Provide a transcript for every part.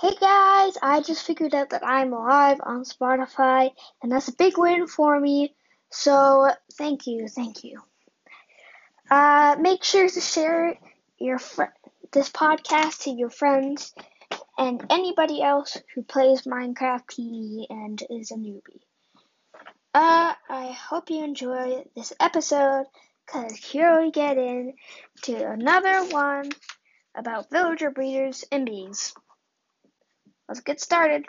Hey guys, I just figured out that I'm live on Spotify, and that's a big win for me. So thank you, thank you. Uh, make sure to share your fr- this podcast to your friends and anybody else who plays Minecraft PE and is a newbie. Uh, I hope you enjoy this episode, cause here we get in to another one about villager breeders and bees. Let's get started.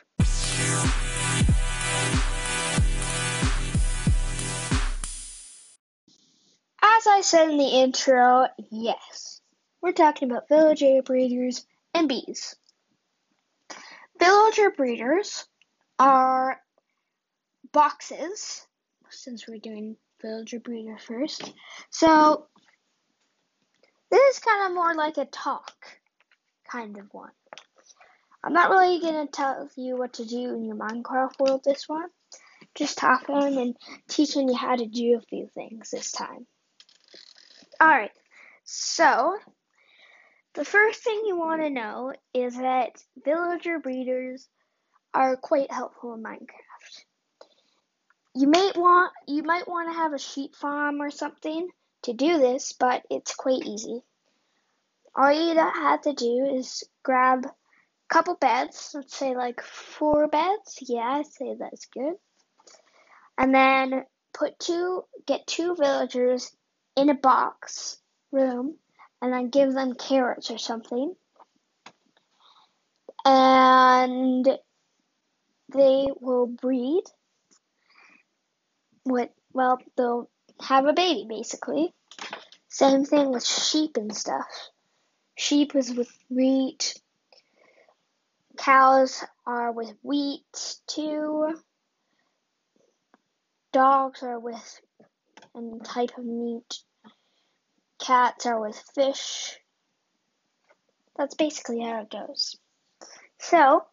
As I said in the intro, yes, we're talking about villager breeders and bees. Villager breeders are boxes, since we're doing villager breeder first. So, this is kind of more like a talk kind of one. I'm not really to tell you what to do in your Minecraft world this one. Just talking and teaching you how to do a few things this time. Alright, so the first thing you want to know is that villager breeders are quite helpful in Minecraft. You may want you might want to have a sheep farm or something to do this, but it's quite easy. All you have to do is grab couple beds, let's say like four beds. Yeah, I'd say that's good. And then put two, get two villagers in a box room, and then give them carrots or something. And they will breed. With well, they'll have a baby basically. Same thing with sheep and stuff. Sheep is with wheat, Cows are with wheat too. Dogs are with a type of meat. Cats are with fish. That's basically how it goes. So,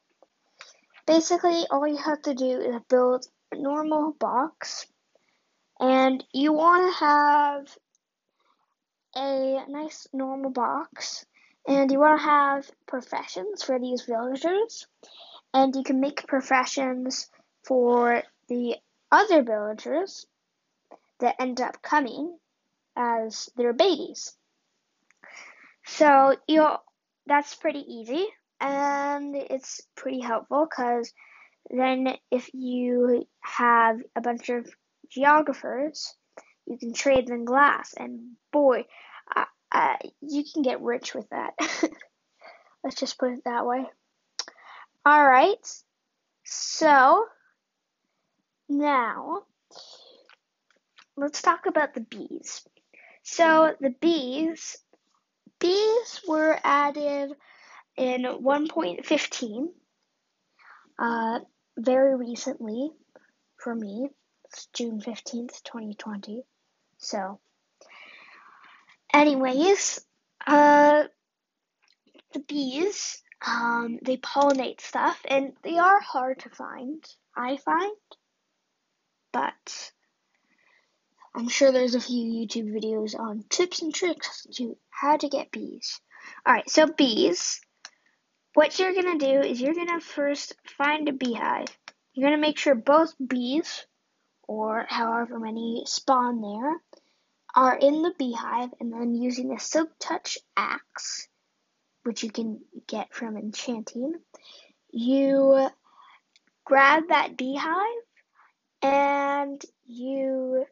basically, all you have to do is build a normal box, and you want to have a nice normal box and you want to have professions for these villagers, and you can make professions for the other villagers that end up coming as their babies. So you that's pretty easy. And it's pretty helpful because then if you have a bunch of geographers, you can trade them glass. And boy, uh, you can get rich with that. Let's just put it that way. All right. So now let's talk about the bees. So the bees, bees were added in 1.15, uh, very recently for me. It's June 15th, 2020. So Anyways, uh, the bees, um, they pollinate stuff, and they are hard to find, I find. But I'm sure there's a few YouTube videos on tips and tricks to how to get bees. Alright, so bees, what you're gonna do is you're gonna first find a beehive. You're gonna make sure both bees, or however many spawn there, are in the beehive and then using a silk touch axe, which you can get from enchanting, you grab that beehive and you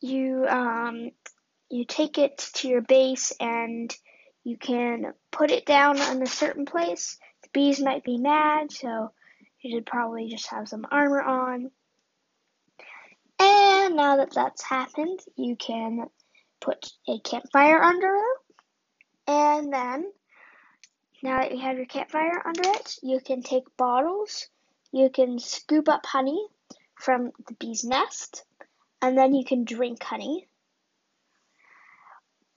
you um you take it to your base and you can put it down in a certain place. The bees might be mad, so you should probably just have some armor on. Now that that's happened, you can put a campfire under it. And then, now that you have your campfire under it, you can take bottles, you can scoop up honey from the bee's nest, and then you can drink honey.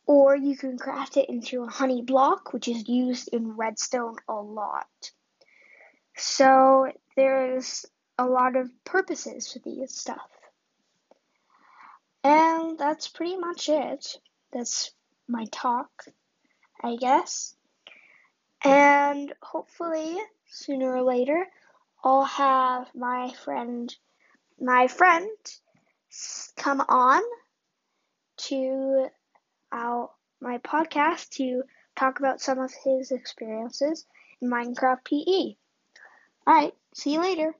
Or you can craft it into a honey block, which is used in redstone a lot. So there's a lot of purposes for these stuff. And that's pretty much it. That's my talk, I guess. And hopefully, sooner or later, I'll have my friend, my friend, come on to our my podcast to talk about some of his experiences in Minecraft PE. Alright, see you later.